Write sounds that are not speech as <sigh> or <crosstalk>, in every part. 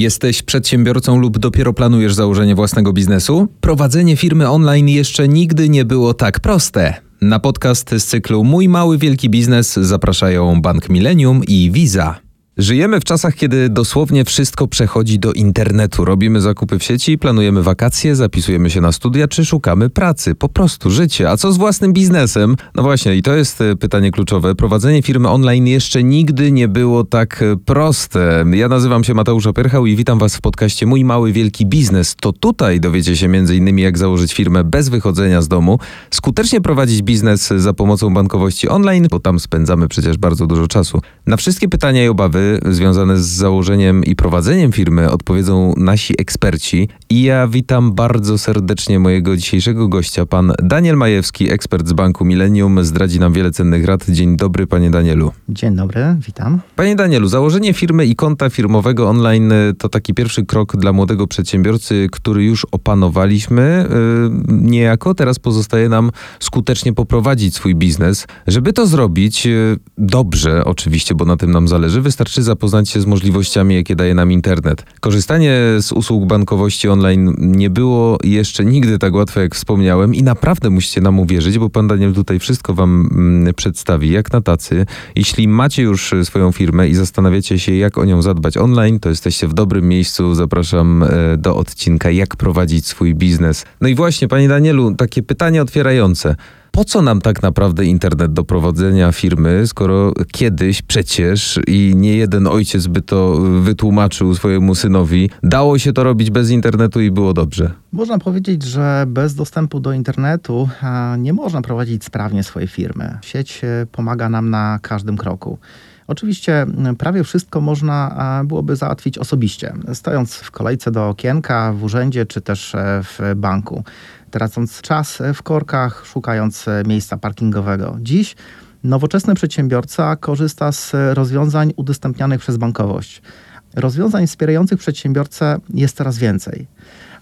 Jesteś przedsiębiorcą lub dopiero planujesz założenie własnego biznesu? Prowadzenie firmy online jeszcze nigdy nie było tak proste. Na podcast z cyklu Mój Mały Wielki Biznes zapraszają Bank Millennium i Visa. Żyjemy w czasach, kiedy dosłownie wszystko przechodzi do internetu. Robimy zakupy w sieci, planujemy wakacje, zapisujemy się na studia czy szukamy pracy. Po prostu życie. A co z własnym biznesem? No właśnie, i to jest e, pytanie kluczowe. Prowadzenie firmy online jeszcze nigdy nie było tak e, proste. Ja nazywam się Mateusz Opyrchał i witam Was w podcaście Mój Mały Wielki Biznes. To tutaj dowiecie się m.in. jak założyć firmę bez wychodzenia z domu, skutecznie prowadzić biznes za pomocą bankowości online, bo tam spędzamy przecież bardzo dużo czasu. Na wszystkie pytania i obawy związane z założeniem i prowadzeniem firmy odpowiedzą nasi eksperci. I ja witam bardzo serdecznie mojego dzisiejszego gościa, pan Daniel Majewski, ekspert z Banku Millennium. Zdradzi nam wiele cennych rad. Dzień dobry, panie Danielu. Dzień dobry, witam. Panie Danielu, założenie firmy i konta firmowego online to taki pierwszy krok dla młodego przedsiębiorcy, który już opanowaliśmy yy, niejako. Teraz pozostaje nam skutecznie poprowadzić swój biznes. Żeby to zrobić yy, dobrze, oczywiście, bo na tym nam zależy, wystarczy wystarczy zapoznać się z możliwościami, jakie daje nam internet. Korzystanie z usług bankowości online nie było jeszcze nigdy tak łatwe, jak wspomniałem i naprawdę musicie nam uwierzyć, bo pan Daniel tutaj wszystko wam mm, przedstawi, jak na tacy. Jeśli macie już swoją firmę i zastanawiacie się, jak o nią zadbać online, to jesteście w dobrym miejscu. Zapraszam e, do odcinka, jak prowadzić swój biznes. No i właśnie, panie Danielu, takie pytanie otwierające. Po co nam tak naprawdę internet do prowadzenia firmy, skoro kiedyś przecież i nie jeden ojciec by to wytłumaczył swojemu synowi, dało się to robić bez internetu i było dobrze? Można powiedzieć, że bez dostępu do internetu nie można prowadzić sprawnie swojej firmy. Sieć e, pomaga nam na każdym kroku. Oczywiście prawie wszystko można byłoby załatwić osobiście, stojąc w kolejce do okienka w urzędzie czy też e, w banku tracąc czas w korkach, szukając miejsca parkingowego. Dziś nowoczesny przedsiębiorca korzysta z rozwiązań udostępnianych przez bankowość. Rozwiązań wspierających przedsiębiorcę jest coraz więcej.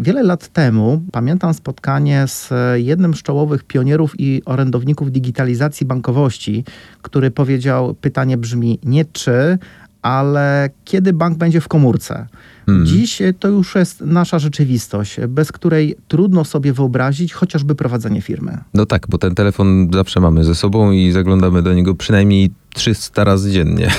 Wiele lat temu pamiętam spotkanie z jednym z czołowych pionierów i orędowników digitalizacji bankowości, który powiedział: Pytanie brzmi nie czy, ale kiedy bank będzie w komórce? Hmm. Dziś to już jest nasza rzeczywistość, bez której trudno sobie wyobrazić chociażby prowadzenie firmy. No tak, bo ten telefon zawsze mamy ze sobą i zaglądamy do niego przynajmniej 300 razy dziennie. <laughs>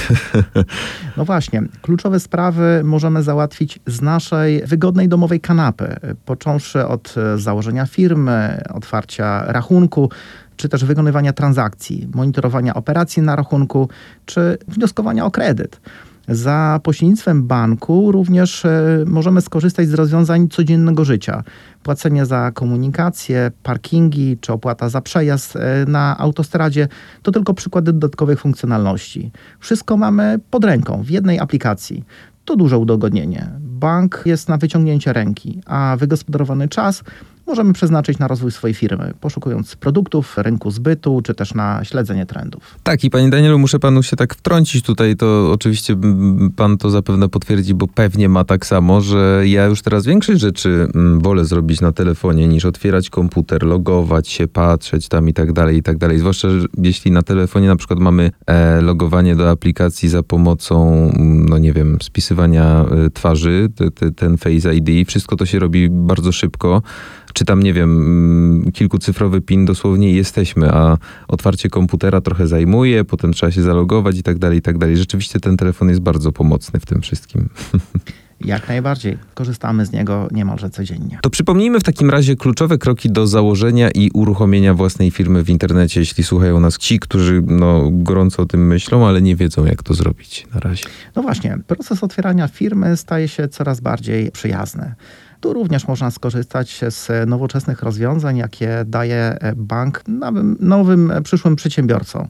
No właśnie, kluczowe sprawy możemy załatwić z naszej wygodnej domowej kanapy, począwszy od założenia firmy, otwarcia rachunku, czy też wykonywania transakcji, monitorowania operacji na rachunku, czy wnioskowania o kredyt. Za pośrednictwem banku również e, możemy skorzystać z rozwiązań codziennego życia. Płacenie za komunikację, parkingi czy opłata za przejazd e, na autostradzie to tylko przykłady dodatkowych funkcjonalności. Wszystko mamy pod ręką w jednej aplikacji. To duże udogodnienie. Bank jest na wyciągnięcie ręki, a wygospodarowany czas możemy przeznaczyć na rozwój swojej firmy, poszukując produktów, rynku zbytu, czy też na śledzenie trendów. Tak, i panie Danielu, muszę panu się tak wtrącić tutaj, to oczywiście pan to zapewne potwierdzi, bo pewnie ma tak samo, że ja już teraz większość rzeczy wolę zrobić na telefonie, niż otwierać komputer, logować się, patrzeć tam i tak dalej, i tak dalej. Zwłaszcza, jeśli na telefonie na przykład mamy e, logowanie do aplikacji za pomocą, no nie wiem, spisywania e, twarzy, te, te, ten Face ID, wszystko to się robi bardzo szybko czy tam, nie wiem, mm, kilkucyfrowy PIN dosłownie jesteśmy, a otwarcie komputera trochę zajmuje, potem trzeba się zalogować i tak dalej, i tak dalej. Rzeczywiście ten telefon jest bardzo pomocny w tym wszystkim. <laughs> Jak najbardziej. Korzystamy z niego niemalże codziennie. To przypomnijmy w takim razie kluczowe kroki do założenia i uruchomienia własnej firmy w internecie, jeśli słuchają nas ci, którzy no, gorąco o tym myślą, ale nie wiedzą, jak to zrobić na razie. No właśnie, proces otwierania firmy staje się coraz bardziej przyjazny. Tu również można skorzystać z nowoczesnych rozwiązań, jakie daje bank nowym, nowym przyszłym przedsiębiorcom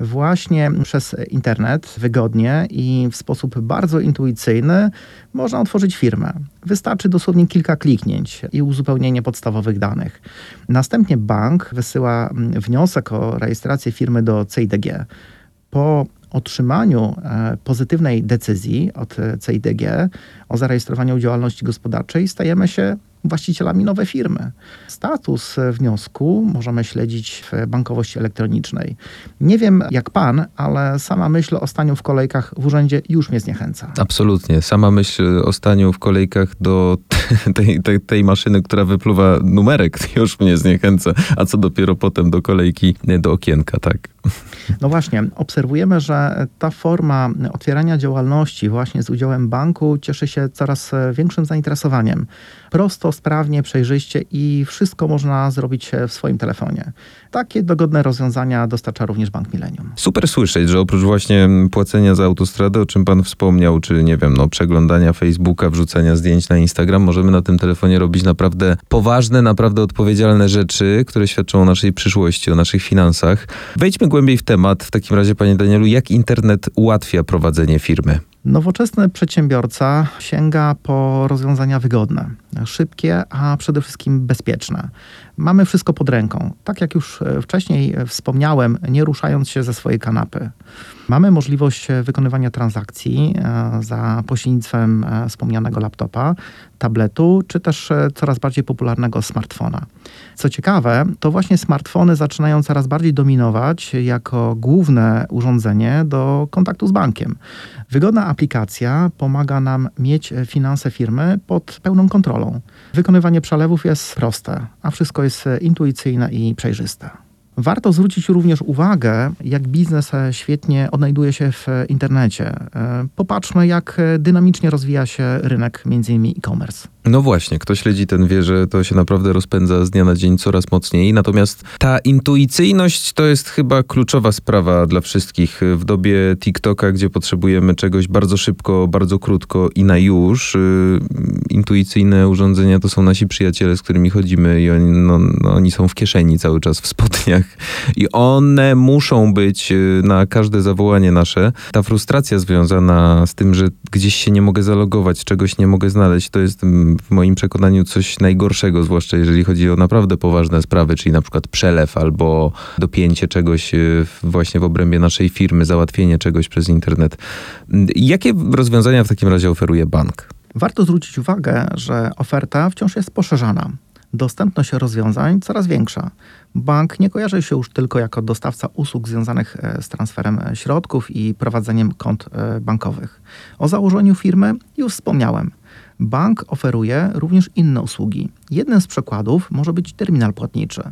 właśnie przez internet wygodnie i w sposób bardzo intuicyjny można otworzyć firmę. Wystarczy dosłownie kilka kliknięć i uzupełnienie podstawowych danych. Następnie bank wysyła wniosek o rejestrację firmy do CIDG. Po otrzymaniu e, pozytywnej decyzji od CIDG o zarejestrowaniu działalności gospodarczej stajemy się właścicielami nowej firmy. Status wniosku możemy śledzić w bankowości elektronicznej. Nie wiem jak pan, ale sama myśl o staniu w kolejkach w urzędzie już mnie zniechęca. Absolutnie. Sama myśl o staniu w kolejkach do <laughs> tej, tej, tej maszyny, która wypluwa numerek, <laughs> już mnie zniechęca. A co dopiero potem do kolejki, do okienka, tak? No właśnie, obserwujemy, że ta forma otwierania działalności właśnie z udziałem banku cieszy się coraz większym zainteresowaniem. Prosto, sprawnie, przejrzyście i wszystko można zrobić w swoim telefonie. Takie dogodne rozwiązania dostarcza również Bank Millennium. Super słyszeć, że oprócz właśnie płacenia za autostradę, o czym pan wspomniał, czy nie wiem, no, przeglądania Facebooka, wrzucania zdjęć na Instagram, możemy na tym telefonie robić naprawdę poważne, naprawdę odpowiedzialne rzeczy, które świadczą o naszej przyszłości, o naszych finansach. Wejdźmy głębiej w temat. W takim razie, panie Danielu, jak internet ułatwia prowadzenie firmy? Nowoczesny przedsiębiorca sięga po rozwiązania wygodne, szybkie, a przede wszystkim bezpieczne. Mamy wszystko pod ręką. Tak jak już wcześniej wspomniałem, nie ruszając się ze swojej kanapy. Mamy możliwość wykonywania transakcji e, za pośrednictwem e, wspomnianego laptopa, tabletu, czy też e, coraz bardziej popularnego smartfona. Co ciekawe, to właśnie smartfony zaczynają coraz bardziej dominować jako główne urządzenie do kontaktu z bankiem. Wygodna aplikacja pomaga nam mieć finanse firmy pod pełną kontrolą. Wykonywanie przelewów jest proste, a wszystko jest intuicyjne i przejrzyste. Warto zwrócić również uwagę, jak biznes świetnie odnajduje się w internecie. Popatrzmy, jak dynamicznie rozwija się rynek, innymi e-commerce. No właśnie, kto śledzi ten wie, że to się naprawdę rozpędza z dnia na dzień coraz mocniej. Natomiast ta intuicyjność to jest chyba kluczowa sprawa dla wszystkich. W dobie TikToka, gdzie potrzebujemy czegoś bardzo szybko, bardzo krótko i na już, yy, intuicyjne urządzenia to są nasi przyjaciele, z którymi chodzimy i oni, no, no, oni są w kieszeni cały czas, w spodniach i one muszą być y, na każde zawołanie nasze. Ta frustracja związana z tym, że gdzieś się nie mogę zalogować, czegoś nie mogę znaleźć, to jest mm, w moim przekonaniu coś najgorszego, zwłaszcza jeżeli chodzi o naprawdę poważne sprawy, czyli na przykład przelew albo dopięcie czegoś y, właśnie w obrębie naszej firmy, załatwienie czegoś przez internet. Jakie rozwiązania w takim razie oferuje bank? Warto zwrócić uwagę, że oferta wciąż jest poszerzana. Dostępność rozwiązań coraz większa. Bank nie kojarzy się już tylko jako dostawca usług związanych e, z transferem e, środków i prowadzeniem kont e, bankowych. O założeniu firmy już wspomniałem. Bank oferuje również inne usługi. Jednym z przykładów może być terminal płatniczy.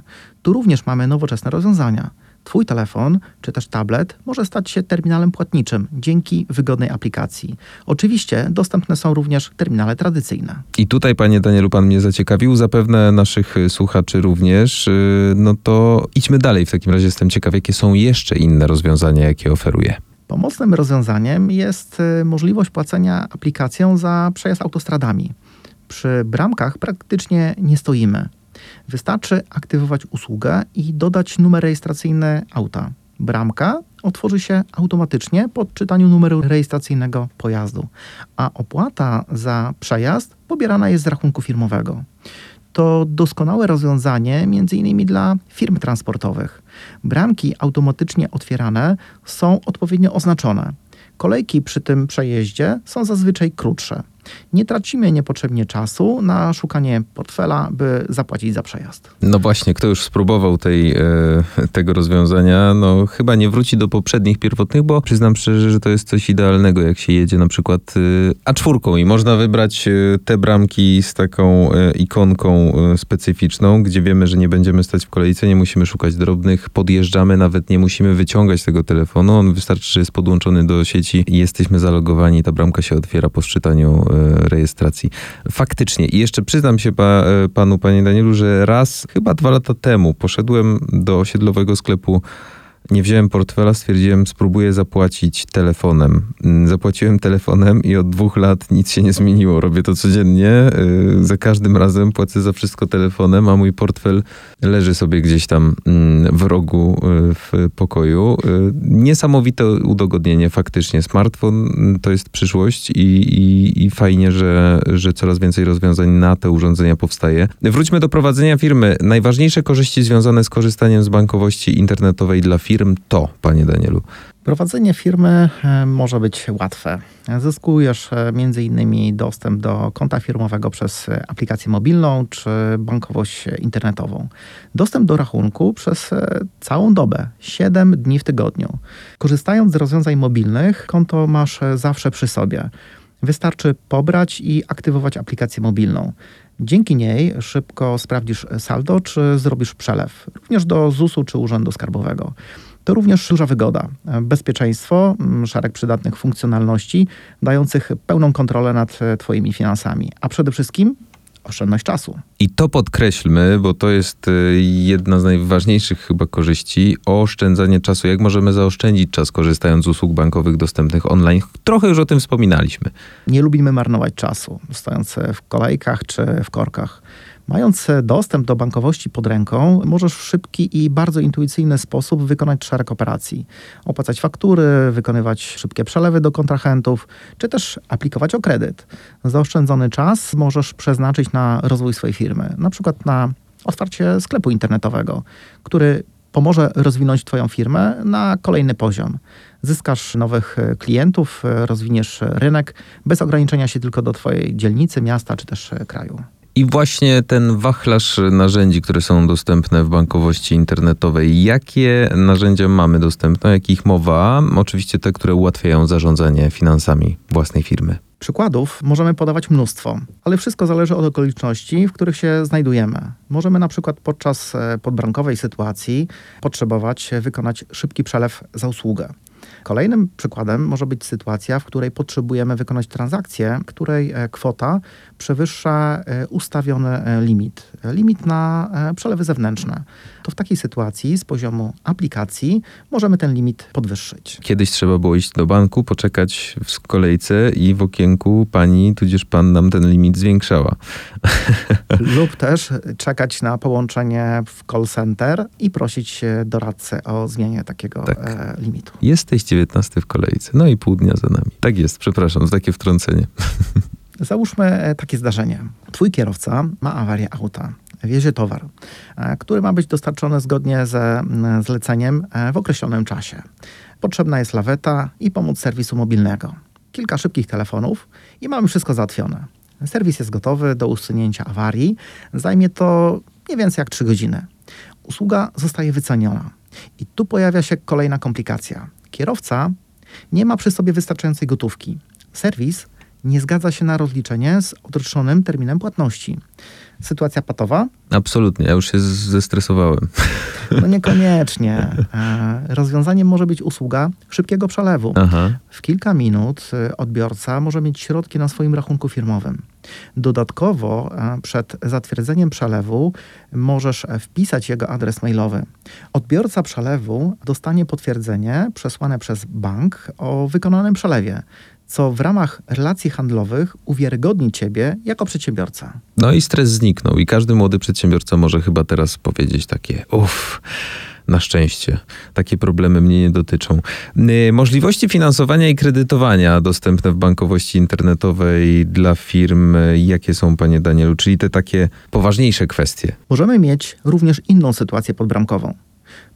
Tu również mamy nowoczesne rozwiązania. Twój telefon czy też tablet może stać się terminalem płatniczym dzięki wygodnej aplikacji. Oczywiście dostępne są również terminale tradycyjne. I tutaj, panie Danielu, pan mnie zaciekawił, zapewne naszych słuchaczy również. Y, no to idźmy dalej. W takim razie jestem ciekaw, jakie są jeszcze inne rozwiązania, jakie oferuje. Pomocnym rozwiązaniem jest y, możliwość płacenia aplikacją za przejazd autostradami. Przy bramkach praktycznie nie stoimy. Wystarczy aktywować usługę i dodać numer rejestracyjny auta. Bramka otworzy się automatycznie po odczytaniu numeru rejestracyjnego pojazdu, a opłata za przejazd pobierana jest z rachunku firmowego. To doskonałe rozwiązanie m.in. dla firm transportowych. Bramki automatycznie otwierane są odpowiednio oznaczone. Kolejki przy tym przejeździe są zazwyczaj krótsze. Nie tracimy niepotrzebnie czasu na szukanie portfela, by zapłacić za przejazd. No właśnie, kto już spróbował tej, e, tego rozwiązania, no chyba nie wróci do poprzednich pierwotnych, bo przyznam szczerze, że to jest coś idealnego, jak się jedzie na przykład e, A4 i można wybrać e, te bramki z taką ikonką specyficzną, gdzie wiemy, że nie będziemy stać w kolejce, nie musimy szukać drobnych, podjeżdżamy, nawet nie musimy wyciągać tego telefonu, on wystarczy, że jest podłączony do sieci i jesteśmy zalogowani, ta bramka się otwiera po szczytaniu rejestracji. Faktycznie. I jeszcze przyznam się pa, e, panu, panie Danielu, że raz, chyba dwa lata temu, poszedłem do osiedlowego sklepu nie wziąłem portfela, stwierdziłem, spróbuję zapłacić telefonem. Mm, zapłaciłem telefonem i od dwóch lat nic się nie zmieniło. Robię to codziennie. Y, za każdym razem płacę za wszystko telefonem, a mój portfel leży sobie gdzieś tam mm, w rogu y, w pokoju. Y, niesamowite udogodnienie faktycznie. Smartfon mm, to jest przyszłość i, i, i fajnie, że, że coraz więcej rozwiązań na te urządzenia powstaje. Wróćmy do prowadzenia firmy. Najważniejsze korzyści związane z korzystaniem z bankowości internetowej dla firmy firm to, panie Danielu? Prowadzenie firmy e, może być łatwe. Zyskujesz e, m.in. dostęp do konta firmowego przez e, aplikację mobilną czy bankowość internetową. Dostęp do rachunku przez całą dobę, 7 dni w tygodniu. Korzystając z rozwiązań mobilnych, konto masz zawsze przy sobie. Wystarczy pobrać i aktywować aplikację mobilną. Dzięki niej szybko sprawdzisz saldo, czy zrobisz przelew, również do ZUS-u czy Urzędu Skarbowego. To również duża wygoda, bezpieczeństwo, mm, szereg przydatnych funkcjonalności, dających pełną kontrolę nad e, Twoimi finansami, a przede wszystkim oszczędność czasu. I to podkreślmy, bo to jest e, jedna z najważniejszych chyba korzyści oszczędzanie czasu. Jak możemy zaoszczędzić czas korzystając z usług bankowych dostępnych online? Trochę już o tym wspominaliśmy. Nie lubimy marnować czasu, stojąc w kolejkach czy w korkach. Mając dostęp do bankowości pod ręką, możesz w szybki i bardzo intuicyjny sposób wykonać szereg operacji. Opłacać faktury, wykonywać szybkie przelewy do kontrahentów, czy też aplikować o kredyt. Zaoszczędzony czas możesz przeznaczyć na rozwój swojej firmy, na przykład na otwarcie sklepu internetowego, który pomoże rozwinąć Twoją firmę na kolejny poziom. Zyskasz nowych klientów, rozwiniesz rynek bez ograniczenia się tylko do Twojej dzielnicy, miasta czy też kraju. I właśnie ten wachlarz narzędzi, które są dostępne w bankowości internetowej, jakie narzędzia mamy dostępne, o jakich mowa? Oczywiście te, które ułatwiają zarządzanie finansami własnej firmy. Przykładów możemy podawać mnóstwo, ale wszystko zależy od okoliczności, w których się znajdujemy. Możemy na przykład podczas e, podbrankowej sytuacji potrzebować wykonać szybki przelew za usługę. Kolejnym przykładem może być sytuacja, w której potrzebujemy wykonać transakcję, której e, kwota przewyższa e, ustawiony e, limit, limit na przelewy zewnętrzne. To w takiej sytuacji z poziomu aplikacji możemy ten limit podwyższyć. Kiedyś trzeba było iść do banku, poczekać w kolejce i w okienku pani, tudzież pan nam ten limit zwiększała. <laughs> Lub też czekać na połączenie w call center i prosić doradcę o zmianie takiego tak. limitu. Jesteś 19 w kolejce, no i pół dnia za nami. Tak jest, przepraszam, za takie wtrącenie. <laughs> Załóżmy e, takie zdarzenie. Twój kierowca ma awarię auta, wiezie towar, e, który ma być dostarczony zgodnie ze zleceniem e, w określonym czasie. Potrzebna jest laweta i pomoc serwisu mobilnego. Kilka szybkich telefonów i mamy wszystko załatwione. Serwis jest gotowy do usunięcia awarii. Zajmie to nie więcej jak 3 godziny. Usługa zostaje wyceniona. I tu pojawia się kolejna komplikacja. Kierowca nie ma przy sobie wystarczającej gotówki. Serwis nie zgadza się na rozliczenie z odroczonym terminem płatności. Sytuacja patowa? Absolutnie, ja już się zestresowałem. <laughs> No niekoniecznie. <laughs> E, rozwiązaniem może być usługa szybkiego przelewu. Aha. W kilka minut e, odbiorca może mieć środki na swoim rachunku firmowym. Dodatkowo e, przed zatwierdzeniem przelewu możesz wpisać jego adres mailowy. Odbiorca przelewu dostanie potwierdzenie przesłane przez bank o wykonanym przelewie co w ramach relacji handlowych uwiarygodni ciebie jako przedsiębiorca. No i stres zniknął i każdy młody przedsiębiorca może chyba teraz powiedzieć takie uff. Na szczęście. Takie problemy mnie nie dotyczą. Y, możliwości finansowania i kredytowania dostępne w bankowości internetowej dla firm, jakie są, panie Danielu, czyli te takie poważniejsze kwestie? Możemy mieć również inną sytuację podbramkową.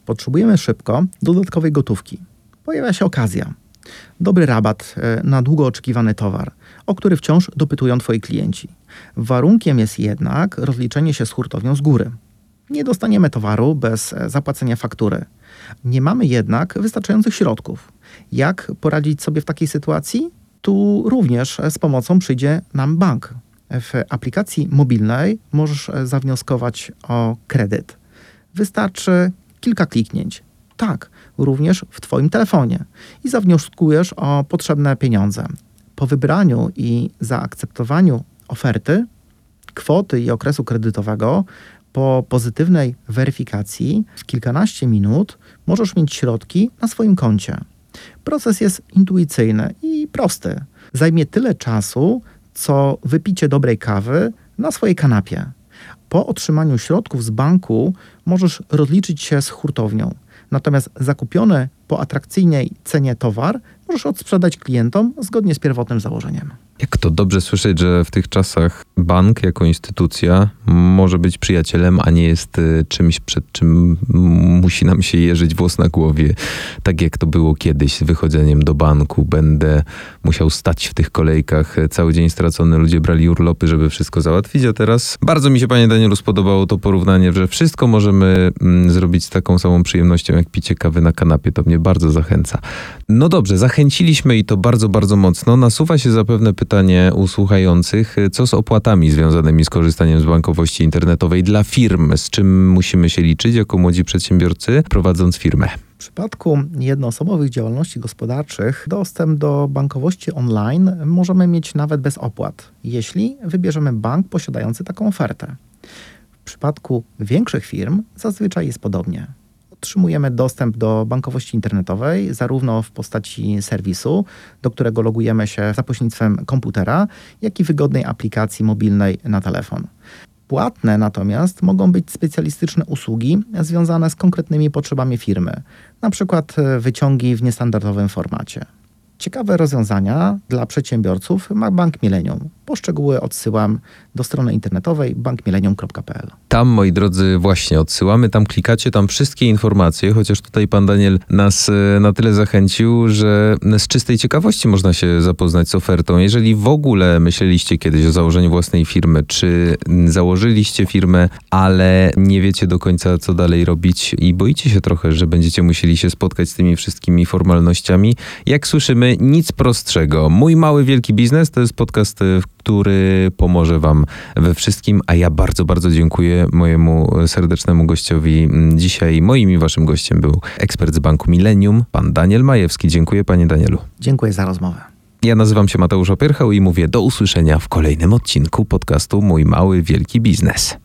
Potrzebujemy szybko dodatkowej gotówki. Pojawia się okazja dobry rabat e, na długo oczekiwany towar, o który wciąż dopytują Twoi klienci. Warunkiem jest jednak rozliczenie się z hurtownią z góry. Nie dostaniemy towaru bez e, zapłacenia faktury. Nie mamy jednak wystarczających środków. Jak poradzić sobie w takiej sytuacji? Tu również e, z pomocą przyjdzie nam bank. W aplikacji mobilnej możesz zawnioskować o kredyt. Wystarczy kilka kliknięć. Tak, również w Twoim telefonie i zawnioskujesz o potrzebne pieniądze. Po wybraniu i zaakceptowaniu oferty, kwoty i okresu kredytowego, po pozytywnej weryfikacji w kilkanaście minut możesz mieć środki na swoim koncie. Proces jest intuicyjny i prosty. Zajmie tyle czasu, co wypicie dobrej kawy na swojej kanapie. Po otrzymaniu środków z banku możesz rozliczyć się z hurtownią. Natomiast zakupiony po atrakcyjnej cenie towar możesz odsprzedać klientom zgodnie z pierwotnym założeniem. Jak to dobrze słyszeć, że w tych czasach bank jako instytucja może być przyjacielem, a nie jest y, czymś, przed czym musi nam się jeżyć włos na głowie. Tak jak to było kiedyś z wychodzeniem do banku. Będę musiał stać w tych kolejkach. Cały dzień stracony, ludzie brali urlopy, żeby wszystko załatwić, a teraz bardzo mi się, panie Danielu, spodobało to porównanie, że wszystko możemy mm, zrobić z taką samą przyjemnością, jak picie kawy na kanapie. To mnie bardzo zachęca. No dobrze, zachęciliśmy i to bardzo, bardzo mocno. Nasuwa się zapewne pytanie u słuchających, co z opłatami związanymi z korzystaniem z bankowości internetowej dla firm? Z czym musimy się liczyć jako młodzi przedsiębiorcy prowadząc firmę? W przypadku jednoosobowych działalności gospodarczych dostęp do bankowości online możemy mieć nawet bez opłat, jeśli wybierzemy bank posiadający taką ofertę. W przypadku większych firm zazwyczaj jest podobnie. Otrzymujemy dostęp do bankowości internetowej zarówno w postaci serwisu, do którego logujemy się za pośrednictwem komputera, jak i wygodnej aplikacji mobilnej na telefon. Płatne natomiast mogą być specjalistyczne usługi związane z konkretnymi potrzebami firmy, np. wyciągi w niestandardowym formacie. Ciekawe rozwiązania dla przedsiębiorców ma Bank Millennium. Poszczegóły odsyłam do strony internetowej bankmillennium.pl. Tam, moi drodzy, właśnie odsyłamy, tam klikacie, tam wszystkie informacje, chociaż tutaj pan Daniel nas e, na tyle zachęcił, że z czystej ciekawości można się zapoznać z ofertą. Jeżeli w ogóle myśleliście kiedyś o założeniu własnej firmy, czy założyliście firmę, ale nie wiecie do końca, co dalej robić i boicie się trochę, że będziecie musieli się spotkać z tymi wszystkimi formalnościami, jak słyszymy, nic prostszego. Mój mały, wielki biznes to jest podcast, w który pomoże Wam we wszystkim. A ja bardzo, bardzo dziękuję mojemu serdecznemu gościowi. Dzisiaj moim i Waszym gościem był ekspert z Banku Millennium, pan Daniel Majewski. Dziękuję, Panie Danielu. Dziękuję za rozmowę. Ja nazywam się Mateusz Opierchał i mówię do usłyszenia w kolejnym odcinku podcastu Mój Mały Wielki Biznes.